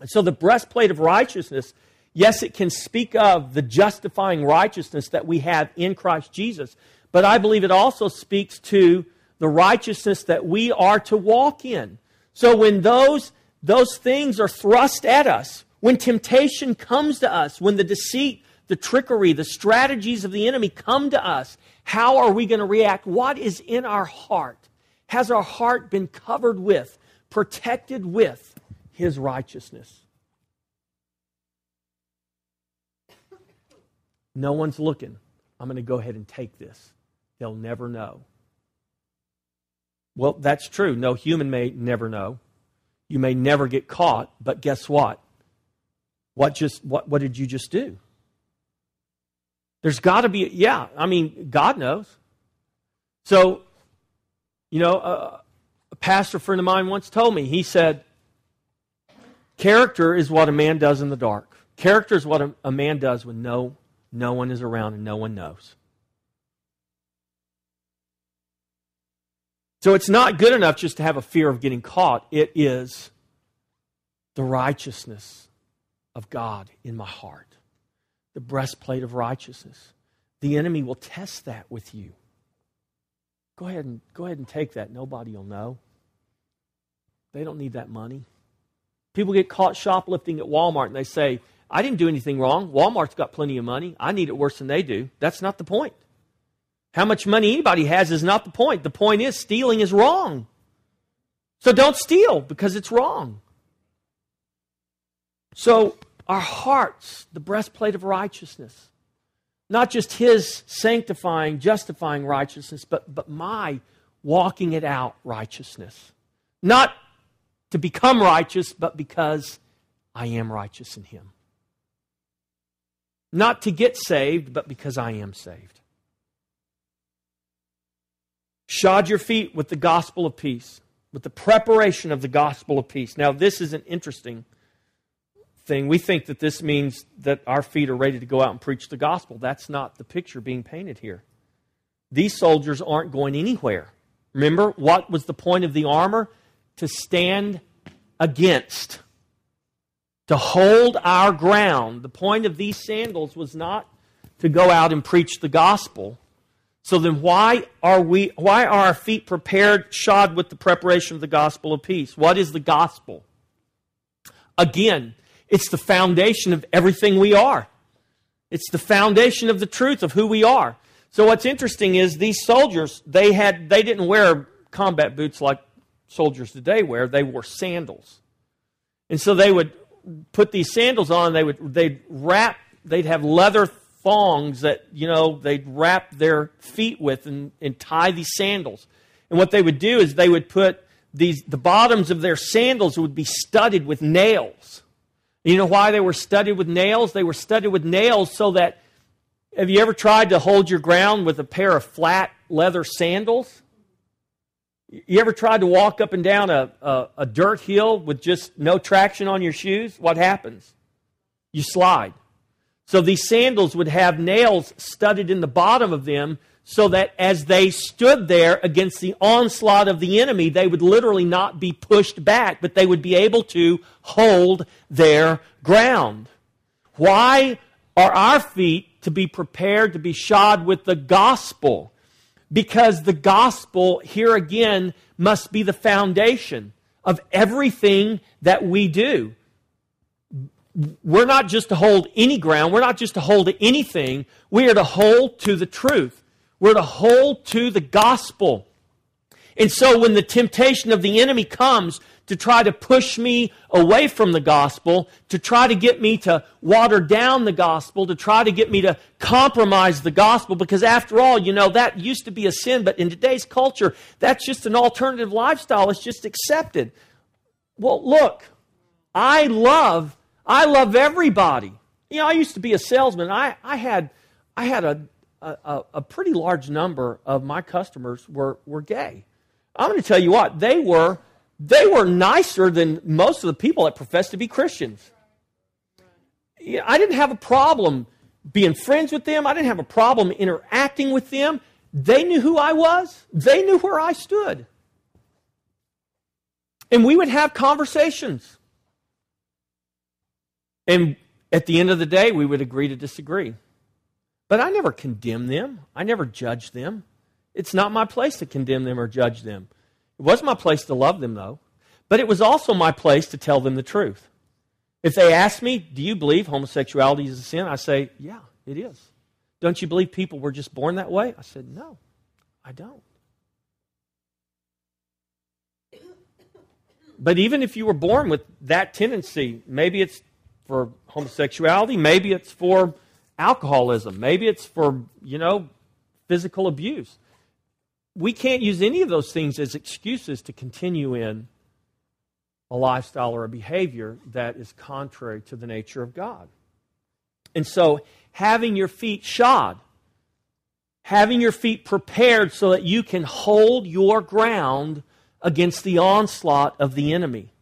And so the breastplate of righteousness Yes, it can speak of the justifying righteousness that we have in Christ Jesus, but I believe it also speaks to the righteousness that we are to walk in. So when those, those things are thrust at us, when temptation comes to us, when the deceit, the trickery, the strategies of the enemy come to us, how are we going to react? What is in our heart? Has our heart been covered with, protected with his righteousness? No one's looking. I'm going to go ahead and take this. They'll never know. Well, that's true. No human may never know. You may never get caught, but guess what? What just what what did you just do? There's got to be yeah, I mean, God knows. So, you know, a, a pastor friend of mine once told me. He said, "Character is what a man does in the dark. Character is what a, a man does when no no one is around and no one knows. So it's not good enough just to have a fear of getting caught. It is the righteousness of God in my heart, the breastplate of righteousness. The enemy will test that with you. Go ahead and go ahead and take that. Nobody will know. They don't need that money. People get caught shoplifting at Walmart and they say, I didn't do anything wrong. Walmart's got plenty of money. I need it worse than they do. That's not the point. How much money anybody has is not the point. The point is stealing is wrong. So don't steal because it's wrong. So our hearts, the breastplate of righteousness, not just his sanctifying, justifying righteousness, but, but my walking it out righteousness. Not to become righteous, but because I am righteous in him. Not to get saved, but because I am saved. Shod your feet with the gospel of peace, with the preparation of the gospel of peace. Now, this is an interesting thing. We think that this means that our feet are ready to go out and preach the gospel. That's not the picture being painted here. These soldiers aren't going anywhere. Remember, what was the point of the armor? To stand against to hold our ground. The point of these sandals was not to go out and preach the gospel. So then why are we why are our feet prepared shod with the preparation of the gospel of peace? What is the gospel? Again, it's the foundation of everything we are. It's the foundation of the truth of who we are. So what's interesting is these soldiers, they had they didn't wear combat boots like soldiers today wear, they wore sandals. And so they would put these sandals on, they would they'd wrap they'd have leather thongs that you know they'd wrap their feet with and, and tie these sandals. And what they would do is they would put these the bottoms of their sandals would be studded with nails. You know why they were studded with nails? They were studded with nails so that have you ever tried to hold your ground with a pair of flat leather sandals? You ever tried to walk up and down a, a, a, dirt hill with just no traction on your shoes? What happens? You slide. So these sandals would have nails studded in the bottom of them so that as they stood there against the onslaught of the enemy, they would literally not be pushed back, but they would be able to hold their ground. Why are our feet to be prepared to be shod with the gospel? because the gospel, here again, must be the foundation of everything that we do. We're not just to hold any ground, we're not just to hold anything, we are to hold to the truth. We're to hold to the gospel. And so when the temptation of the enemy comes to try to push me away from the gospel, to try to get me to water down the gospel, to try to get me to compromise the gospel, because after all, you know, that used to be a sin, but in today's culture, that's just an alternative lifestyle. It's just accepted. Well, look, I love, I love everybody. You know, I used to be a salesman. I, I had, I had a, a, a pretty large number of my customers were, were gay. I'm going to tell you what, they were they were nicer than most of the people that profess to be Christians. I didn't have a problem being friends with them. I didn't have a problem interacting with them. They knew who I was, they knew where I stood. And we would have conversations. And at the end of the day, we would agree to disagree. But I never condemned them, I never judged them. It's not my place to condemn them or judge them. It was my place to love them, though, but it was also my place to tell them the truth. If they ask me, Do you believe homosexuality is a sin? I say, Yeah, it is. Don't you believe people were just born that way? I said, No, I don't. But even if you were born with that tendency, maybe it's for homosexuality, maybe it's for alcoholism, maybe it's for, you know, physical abuse we can't use any of those things as excuses to continue in a lifestyle or a behavior that is contrary to the nature of God. And so, having your feet shod, having your feet prepared so that you can hold your ground against the onslaught of the enemy.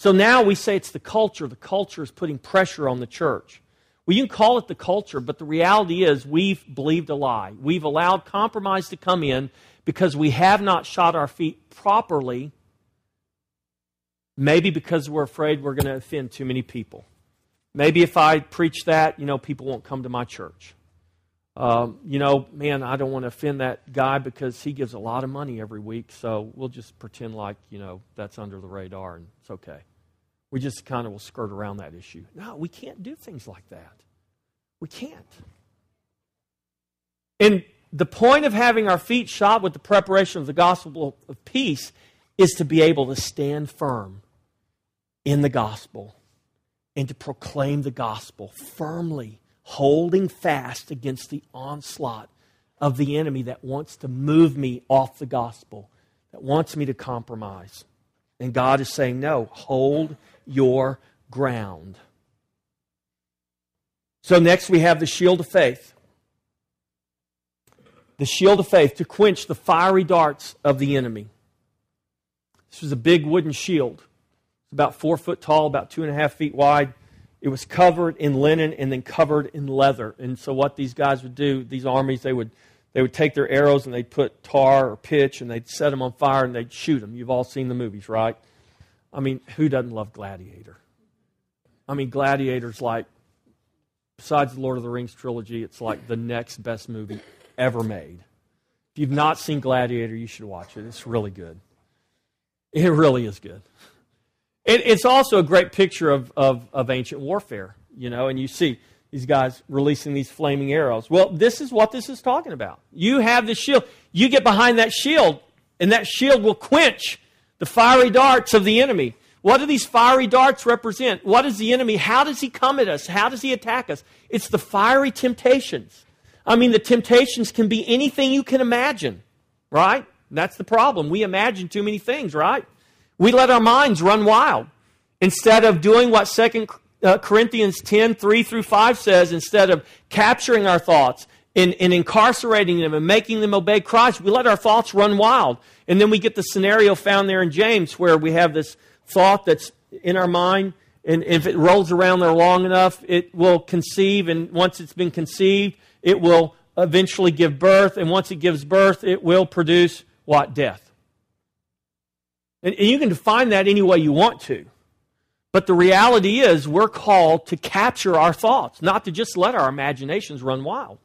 So now we say it's the culture. The culture is putting pressure on the church. Well, you can call it the culture, but the reality is we've believed a lie. We've allowed compromise to come in because we have not shot our feet properly. Maybe because we're afraid we're going to offend too many people. Maybe if I preach that, you know, people won't come to my church. Um, you know, man, I don't want to offend that guy because he gives a lot of money every week, so we'll just pretend like, you know, that's under the radar and it's okay. We just kind of will skirt around that issue. No, we can't do things like that. We can't. And the point of having our feet shod with the preparation of the gospel of peace is to be able to stand firm in the gospel and to proclaim the gospel firmly, holding fast against the onslaught of the enemy that wants to move me off the gospel, that wants me to compromise. And God is saying, no, hold your ground. So, next we have the shield of faith. The shield of faith to quench the fiery darts of the enemy. This was a big wooden shield. About four foot tall, about two and a half feet wide. It was covered in linen and then covered in leather. And so, what these guys would do, these armies, they would they would take their arrows and they'd put tar or pitch and they'd set them on fire and they'd shoot them. You've all seen the movies, right? I mean, who doesn't love Gladiator? I mean, Gladiator's like, besides the Lord of the Rings trilogy, it's like the next best movie ever made. If you've not seen Gladiator, you should watch it. It's really good. It really is good. It, it's also a great picture of, of, of ancient warfare, you know, and you see these guys releasing these flaming arrows. Well, this is what this is talking about. You have the shield. You get behind that shield, and that shield will quench the fiery darts of the enemy. What do these fiery darts represent? What is the enemy? How does he come at us? How does he attack us? It's the fiery temptations. I mean, the temptations can be anything you can imagine, right? That's the problem. We imagine too many things, right? We let our minds run wild. Instead of doing what Second uh, Corinthians 10 3 through 5 says, instead of capturing our thoughts and, and incarcerating them and making them obey Christ, we let our thoughts run wild. And then we get the scenario found there in James where we have this thought that's in our mind, and if it rolls around there long enough, it will conceive, and once it's been conceived, it will eventually give birth, and once it gives birth, it will produce what? Death. And, and you can define that any way you want to. But the reality is, we're called to capture our thoughts, not to just let our imaginations run wild.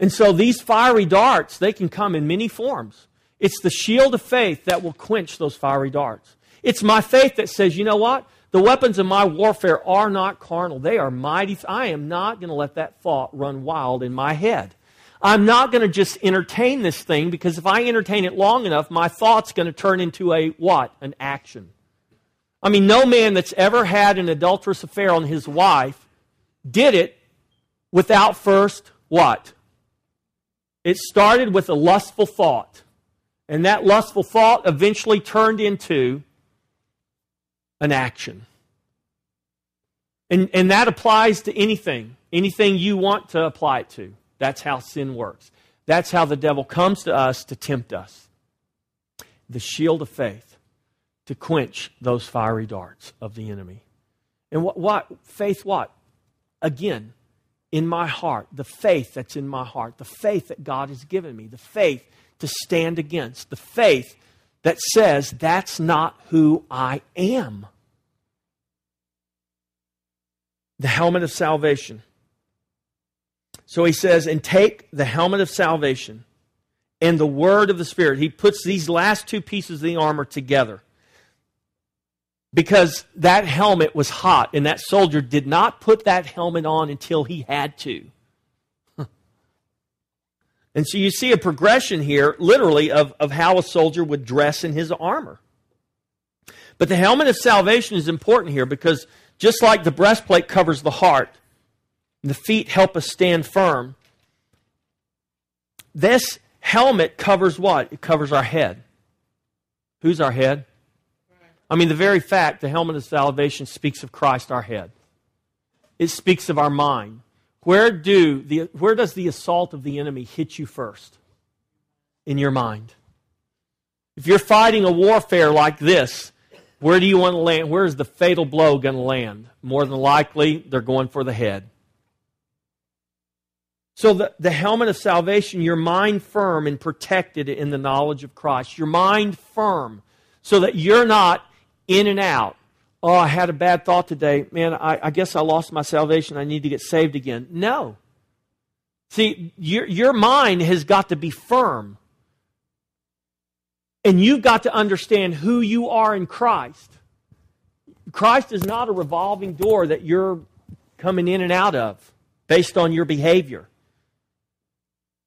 And so these fiery darts, they can come in many forms. It's the shield of faith that will quench those fiery darts. It's my faith that says, you know what? The weapons of my warfare are not carnal. They are mighty. I am not going to let that thought run wild in my head. I'm not going to just entertain this thing because if I entertain it long enough, my thought's going to turn into a what? An action. I mean, no man that's ever had an adulterous affair on his wife did it without first what? It started with a lustful thought. And that lustful thought eventually turned into an action. And, and that applies to anything, anything you want to apply it to. That's how sin works. That's how the devil comes to us to tempt us. The shield of faith to quench those fiery darts of the enemy. And what, what faith what? Again, in my heart, the faith that's in my heart, the faith that God has given me, the faith to stand against, the faith that says that's not who I am. The helmet of salvation. So he says, and take the helmet of salvation and the word of the Spirit. He puts these last two pieces of the armor together because that helmet was hot, and that soldier did not put that helmet on until he had to. And so you see a progression here, literally, of, of how a soldier would dress in his armor. But the helmet of salvation is important here because just like the breastplate covers the heart, the feet help us stand firm. This helmet covers what? It covers our head. Who's our head? I mean, the very fact the helmet of salvation speaks of Christ, our head. It speaks of our mind. Where, do the, where does the assault of the enemy hit you first? In your mind. If you're fighting a warfare like this, where do you want to land? Where is the fatal blow going to land? More than likely, they're going for the head. So, the, the helmet of salvation, your mind firm and protected in the knowledge of Christ. Your mind firm so that you're not in and out. Oh, I had a bad thought today. Man, I, I guess I lost my salvation. I need to get saved again. No. See, your, your mind has got to be firm. And you've got to understand who you are in Christ. Christ is not a revolving door that you're coming in and out of based on your behavior.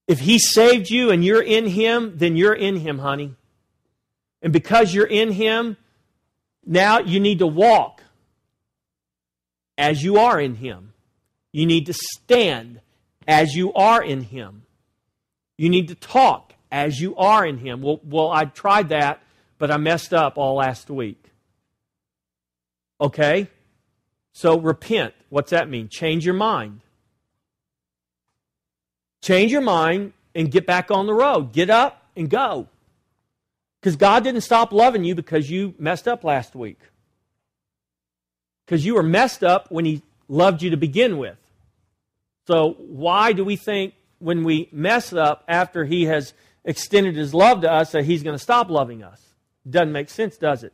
If He saved you and you're in Him, then you're in Him, honey. And because you're in Him, now you need to walk as you are in Him. You need to stand as you are in Him. You need to talk as you are in Him. Well, well, I tried that, but I messed up all last week. Okay? So repent. What's that mean? Change your mind. Change your mind and get back on the road. Get up and go. Because God didn't stop loving you because you messed up last week. Because you were messed up when He loved you to begin with. So, why do we think when we mess up after He has extended His love to us that He's going to stop loving us? Doesn't make sense, does it?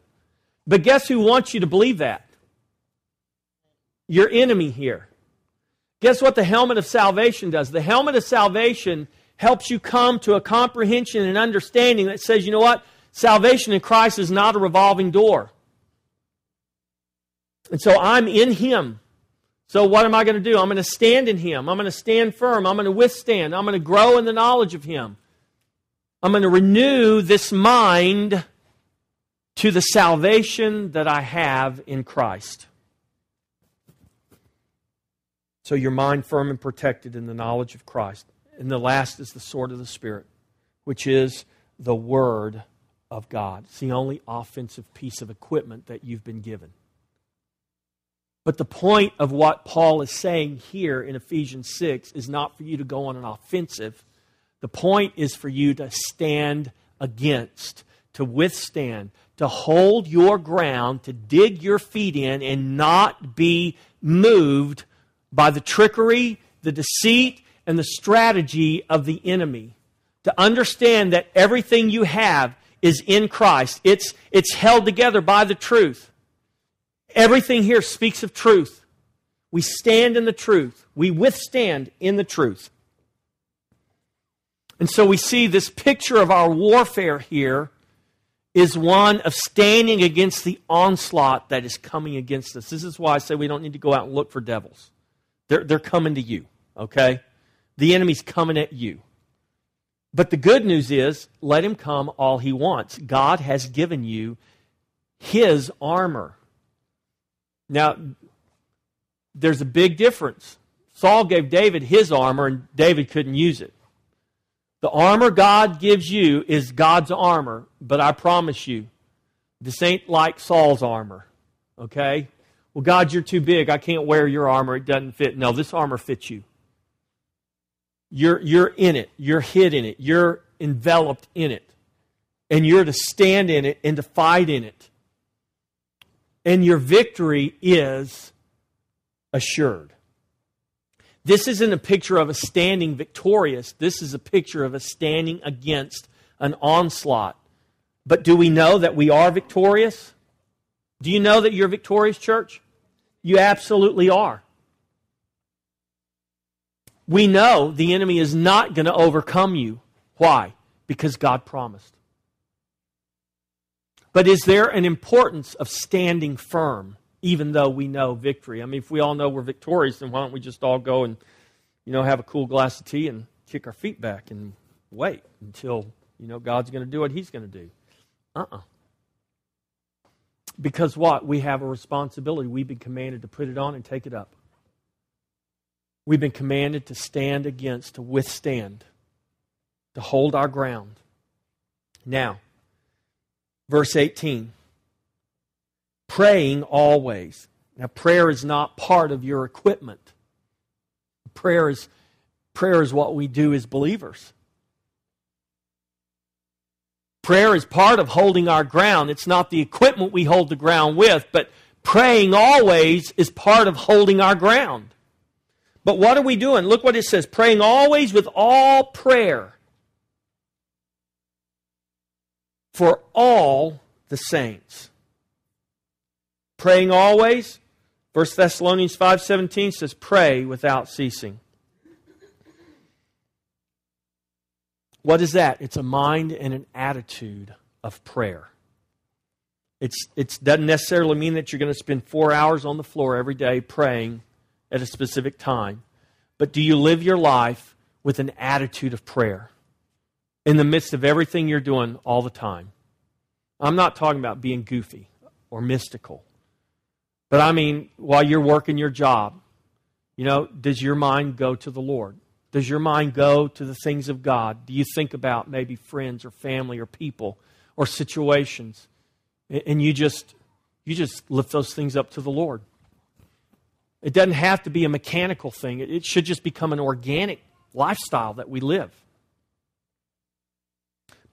But guess who wants you to believe that? Your enemy here. Guess what the helmet of salvation does? The helmet of salvation helps you come to a comprehension and understanding that says, you know what? Salvation in Christ is not a revolving door. And so I'm in Him. So what am I going to do? I'm going to stand in Him. I'm going to stand firm. I'm going to withstand. I'm going to grow in the knowledge of Him. I'm going to renew this mind to the salvation that I have in Christ. So your mind firm and protected in the knowledge of Christ. And the last is the sword of the Spirit, which is the Word of God. It's the only offensive piece of equipment that you've been given. But the point of what Paul is saying here in Ephesians 6 is not for you to go on an offensive. The point is for you to stand against, to withstand, to hold your ground, to dig your feet in, and not be moved by the trickery, the deceit, and the strategy of the enemy. To understand that everything you have is in Christ. It's, it's held together by the truth. Everything here speaks of truth. We stand in the truth. We withstand in the truth. And so we see this picture of our warfare here is one of standing against the onslaught that is coming against us. This is why I say we don't need to go out and look for devils. They're, they're coming to you, okay? The enemy's coming at you. But the good news is, let him come all he wants. God has given you his armor. Now, there's a big difference. Saul gave David his armor, and David couldn't use it. The armor God gives you is God's armor, but I promise you, this ain't like Saul's armor. Okay? Well, God, you're too big. I can't wear your armor. It doesn't fit. No, this armor fits you. You're, you're in it. You're hid in it. You're enveloped in it. And you're to stand in it and to fight in it. And your victory is assured. This isn't a picture of a standing victorious. This is a picture of a standing against an onslaught. But do we know that we are victorious? Do you know that you're victorious, church? You absolutely are we know the enemy is not going to overcome you. Why? Because God promised. But is there an importance of standing firm, even though we know victory? I mean, if we all know we're victorious, then why don't we just all go and, you know, have a cool glass of tea and kick our feet back and wait until, you know, God's going to do what He's going to do? Uh uh-uh. uh Because what? We have a responsibility. We've been commanded to put it on and take it up. We've been commanded to stand against, to withstand, to hold our ground. Now, verse 18 praying always. Now, prayer is not part of your equipment. Prayer is, prayer is what we do as believers. Prayer is part of holding our ground. It's not the equipment we hold the ground with, but praying always is part of holding our ground. But what are we doing? Look what it says praying always with all prayer for all the saints. Praying always. 1 Thessalonians 5:17 says pray without ceasing. What is that? It's a mind and an attitude of prayer. It's, it doesn't necessarily mean that you're going to spend four hours on the floor every day praying at a specific time. But do you live your life with an attitude of prayer in the midst of everything you're doing all the time? I'm not talking about being goofy or mystical. But I mean, while you're working your job, you know, does your mind go to the Lord? Does your mind go to the things of God? Do you think about maybe friends or family or people or situations? And you just you just lift those things up to the Lord. It doesn't have to be a mechanical thing. It should just become an organic lifestyle that we live.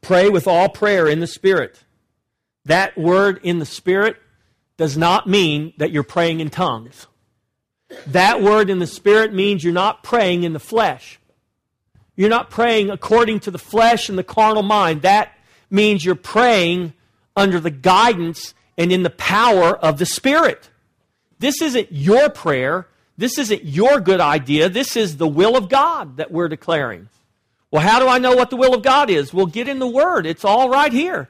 Pray with all prayer in the Spirit. That word in the Spirit does not mean that you're praying in tongues. That word in the Spirit means you're not praying in the flesh. You're not praying according to the flesh and the carnal mind. That means you're praying under the guidance and in the power of the Spirit. This isn't your prayer. This isn't your good idea. This is the will of God that we're declaring. Well, how do I know what the will of God is? Well, get in the Word. It's all right here.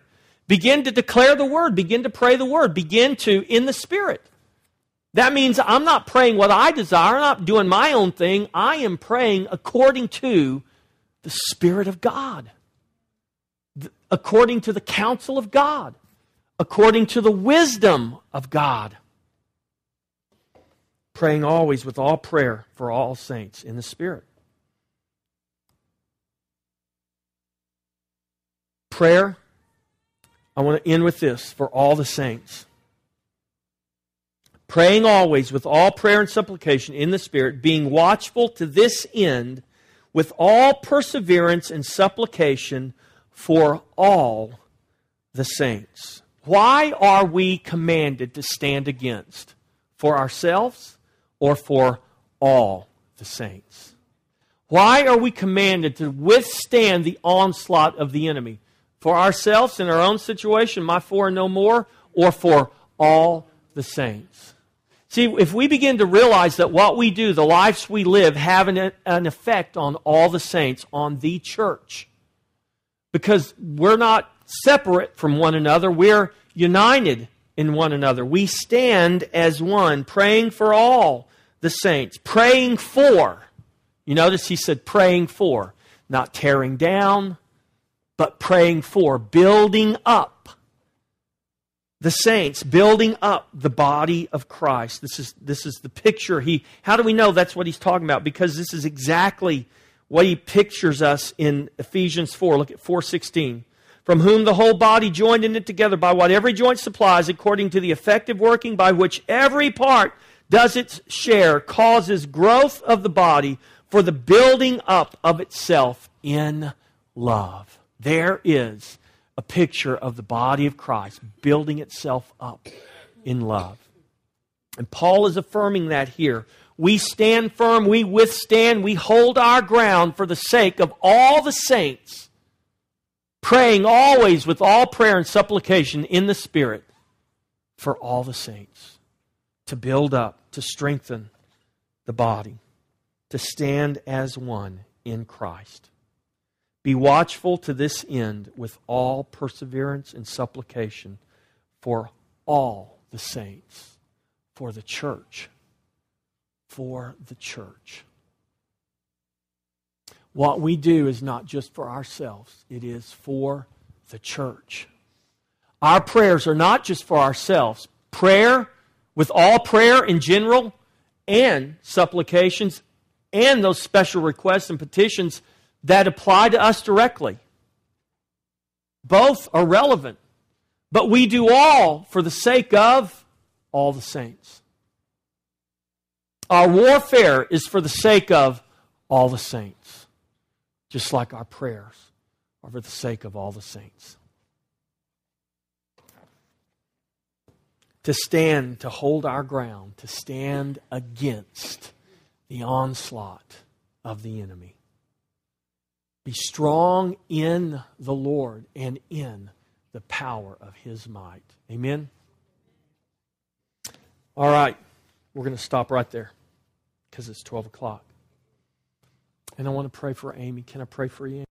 Begin to declare the Word. Begin to pray the Word. Begin to in the Spirit. That means I'm not praying what I desire. I'm not doing my own thing. I am praying according to the Spirit of God, according to the counsel of God, according to the wisdom of God. Praying always with all prayer for all saints in the Spirit. Prayer I want to end with this for all the saints. Praying always with all prayer and supplication in the Spirit, being watchful to this end with all perseverance and supplication for all the saints. Why are we commanded to stand against? For ourselves or for all the saints? Why are we commanded to withstand the onslaught of the enemy? For ourselves in our own situation, my four and no more, or for all the saints. See, if we begin to realize that what we do, the lives we live, have an, an effect on all the saints, on the church, because we're not separate from one another, we're united in one another. We stand as one, praying for all the saints, praying for. You notice he said praying for, not tearing down, but praying for, building up the saints, building up the body of Christ. This is, this is the picture. He, how do we know that's what he's talking about? Because this is exactly what he pictures us in Ephesians 4. Look at 416. From whom the whole body joined in it together by what every joint supplies, according to the effective working by which every part does its share, causes growth of the body for the building up of itself in love. There is a picture of the body of Christ building itself up in love. And Paul is affirming that here. We stand firm, we withstand, we hold our ground for the sake of all the saints, praying always with all prayer and supplication in the Spirit for all the saints to build up, to strengthen the body, to stand as one in Christ. Be watchful to this end with all perseverance and supplication for all the saints, for the church, for the church. What we do is not just for ourselves, it is for the church. Our prayers are not just for ourselves. Prayer, with all prayer in general, and supplications, and those special requests and petitions that apply to us directly. Both are relevant, but we do all for the sake of all the saints. Our warfare is for the sake of all the saints, just like our prayers are for the sake of all the saints. To stand, to hold our ground, to stand against the onslaught of the enemy. Be strong in the Lord and in the power of his might. Amen. All right, we're going to stop right there because it's 12 o'clock. And I want to pray for Amy. Can I pray for you?